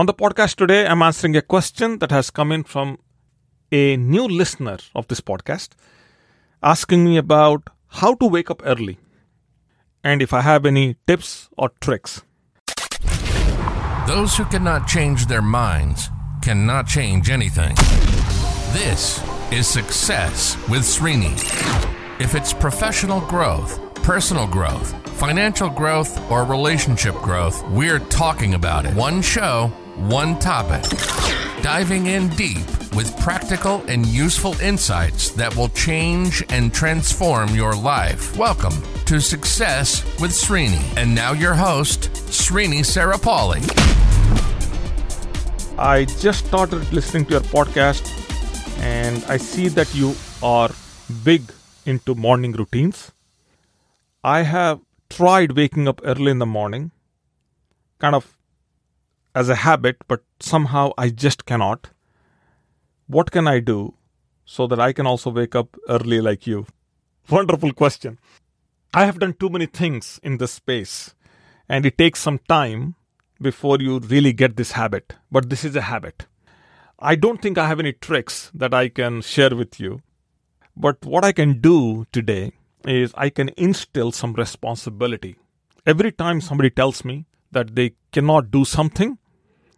On the podcast today, I'm answering a question that has come in from a new listener of this podcast asking me about how to wake up early and if I have any tips or tricks. Those who cannot change their minds cannot change anything. This is Success with Srini. If it's professional growth, personal growth, financial growth, or relationship growth, we're talking about it. One show, one topic. Diving in deep with practical and useful insights that will change and transform your life. Welcome to Success with Srini. And now your host, Srini Sarapalli. I just started listening to your podcast and I see that you are big into morning routines. I have tried waking up early in the morning, kind of as a habit, but somehow I just cannot. What can I do so that I can also wake up early like you? Wonderful question. I have done too many things in this space, and it takes some time before you really get this habit. But this is a habit. I don't think I have any tricks that I can share with you. But what I can do today is I can instill some responsibility. Every time somebody tells me that they cannot do something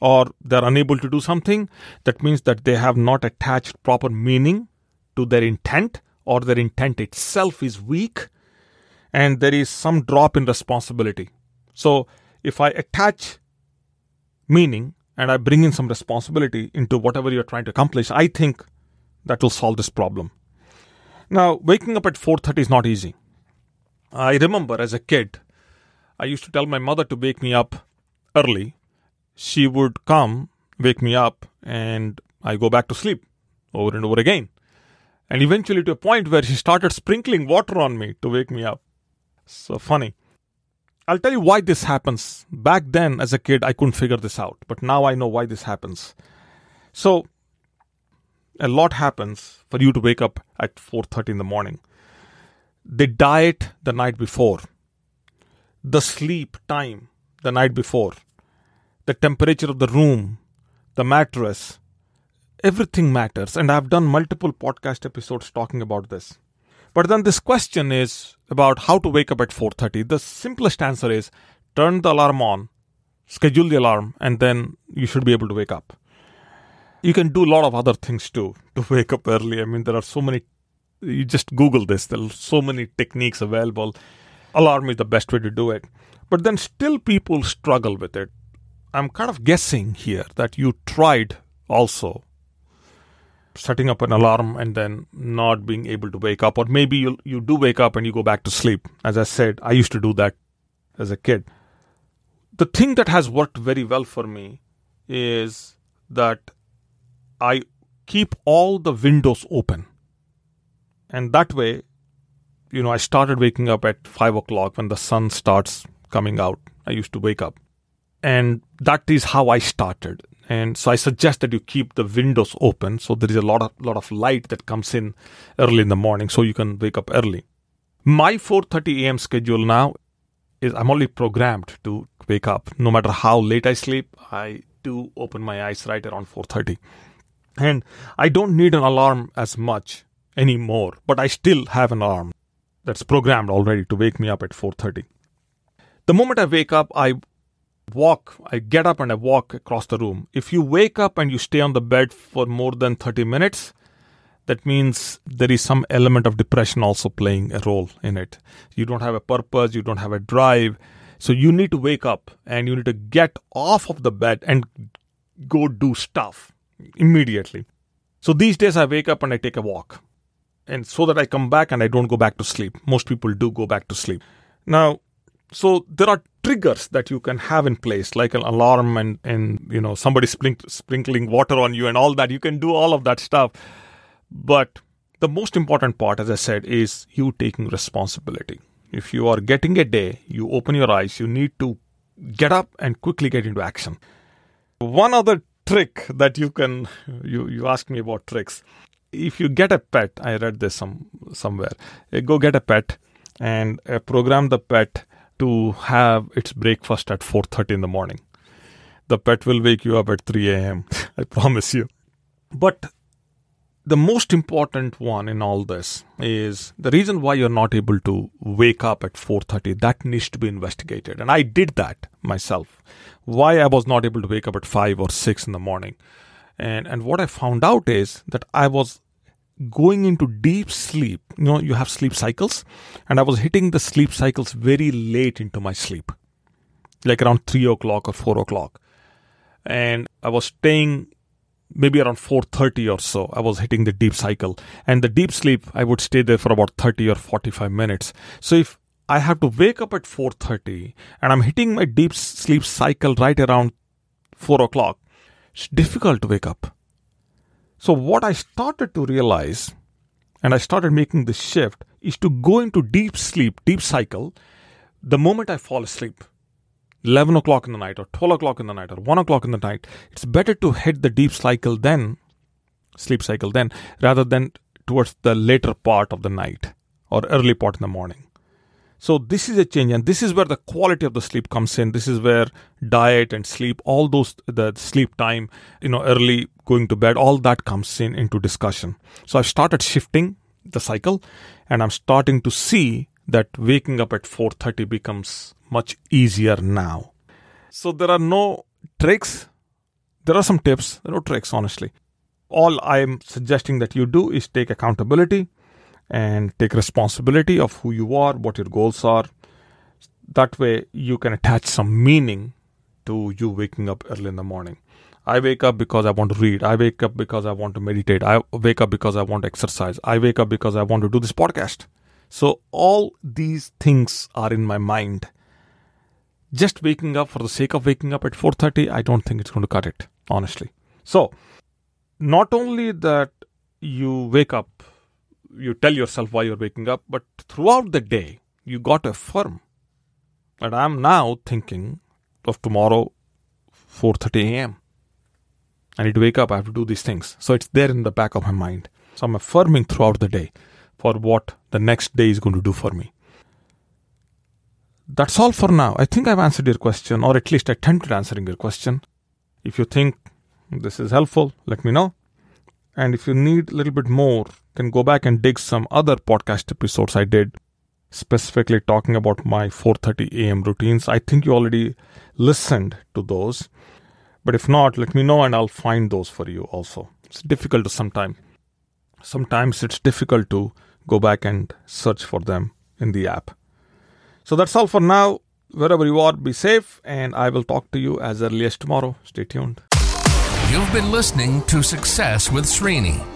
or they're unable to do something, that means that they have not attached proper meaning to their intent or their intent itself is weak and there is some drop in responsibility. So if I attach meaning and I bring in some responsibility into whatever you're trying to accomplish, I think that will solve this problem. Now, waking up at 4:30 is not easy. I remember as a kid, I used to tell my mother to wake me up early. She would come, wake me up, and I go back to sleep over and over again. And eventually to a point where she started sprinkling water on me to wake me up. So funny. I'll tell you why this happens. Back then, as a kid, I couldn't figure this out, but now I know why this happens. So, a lot happens for you to wake up at 4:30 in the morning. The diet the night before, the sleep time the night before, the temperature of the room, the mattress, everything matters. And I've done multiple podcast episodes talking about this. But then this question is about how to wake up at 4:30. The simplest answer is turn the alarm on, schedule the alarm, and then you should be able to wake up. You can do a lot of other things too to wake up early. I mean, there are so many. You just Google this. There are so many techniques available. Alarm is the best way to do it. But then still people struggle with it. I'm kind of guessing here that you tried also setting up an alarm and then not being able to wake up or maybe you you do wake up and you go back to sleep. As i said i used to do that as a kid. The thing that has worked very well for me is that i keep all the windows open. And that way you know i started waking up at 5 o'clock when the sun starts coming out. I used to wake up and that is how i started and so I suggest that you keep the windows open so there is a lot of lot of light that comes in early in the morning so you can wake up early. My 4:30 a.m. schedule now is I'm only programmed to wake up no matter how late I sleep. I do open my eyes right around 4:30, and I don't need an alarm as much anymore. But I still have an alarm that's programmed already to wake me up at 4:30. The moment I wake up, I walk, I get up and I walk across the room. If you wake up and you stay on the bed for more than 30 minutes, that means there is some element of depression also playing a role in it. You don't have a purpose, you don't have a drive. So you need to wake up and you need to get off of the bed and go do stuff immediately. So these days I wake up and I take a walk. And so that I come back and I don't go back to sleep. Most people do go back to sleep. Now, so there are triggers that you can have in place like an alarm and and you know somebody sprink- sprinkling water on you and all that. You can do all of that stuff. But the most important part as i said is you taking responsibility. If you are getting a day you open your eyes you need to get up and quickly get into action. One other trick that you can you you ask me about tricks. If you get a pet i read this some somewhere. Go get a pet and uh, program the pet to have its breakfast at 4:30 in the morning the pet will wake you up at 3 a.m. I promise you. But the most important one in all this is the reason why you're not able to wake up at 4:30 that needs to be investigated and I did that myself why I was not able to wake up at 5 or 6 in the morning and and what I found out is that I was going into deep sleep. You know you have sleep cycles and I was hitting the sleep cycles very late into my sleep like around 3 o'clock or 4 o'clock. And I was staying maybe around 4.30 or so. I was hitting the deep cycle. And the deep sleep i would stay there for about 30 or 45 minutes. So if i have to wake up at 4.30 and i'm hitting my deep sleep cycle right around 4 o'clock it's difficult to wake up so what i started to realize and i started making this shift is to go into deep sleep deep cycle the moment i fall asleep. 11 o'clock in the night or 12 o'clock in the night or 1 o'clock in the night it's better to hit the deep cycle then sleep cycle then rather than towards the later part of the night or early part in the morning so this is a change and this is where the quality of the sleep comes in this is where diet and sleep all those the sleep time you know early going to bed all that comes in into discussion so i've started shifting the cycle and i'm starting to see that waking up at 4:30 becomes much easier now. So there are no tricks. There are some tips. No tricks, honestly. All I'm suggesting that you do is take accountability and take responsibility of who you are, what your goals are. That way you can attach some meaning to you waking up early in the morning. I wake up because I want to read. I wake up because I want to meditate. I wake up because I want to exercise. I wake up because I want to do this podcast. So all these things are in my mind just waking up for the sake of waking up at 4:30 I don't think it's going to cut it honestly so not only that you wake up you tell yourself why you're waking up but throughout the day you got to affirm that I'm now thinking of tomorrow 4:30 a.m. I need to wake up I have to do these things so it's there in the back of my mind so I'm affirming throughout the day for what the next day is going to do for me that's all for now. I think I've answered your question, or at least attempted answering your question. If you think this is helpful, let me know. And if you need a little bit more, can go back and dig some other podcast episodes I did, specifically talking about my 4:30 a.m. routines. I think you already listened to those. But if not, let me know and I'll find those for you also. It's difficult to sometimes. Sometimes it's difficult to go back and search for them in the app. So that's all for now. Wherever you are, be safe, and I will talk to you as early as tomorrow. Stay tuned. You've been listening to Success with Srini.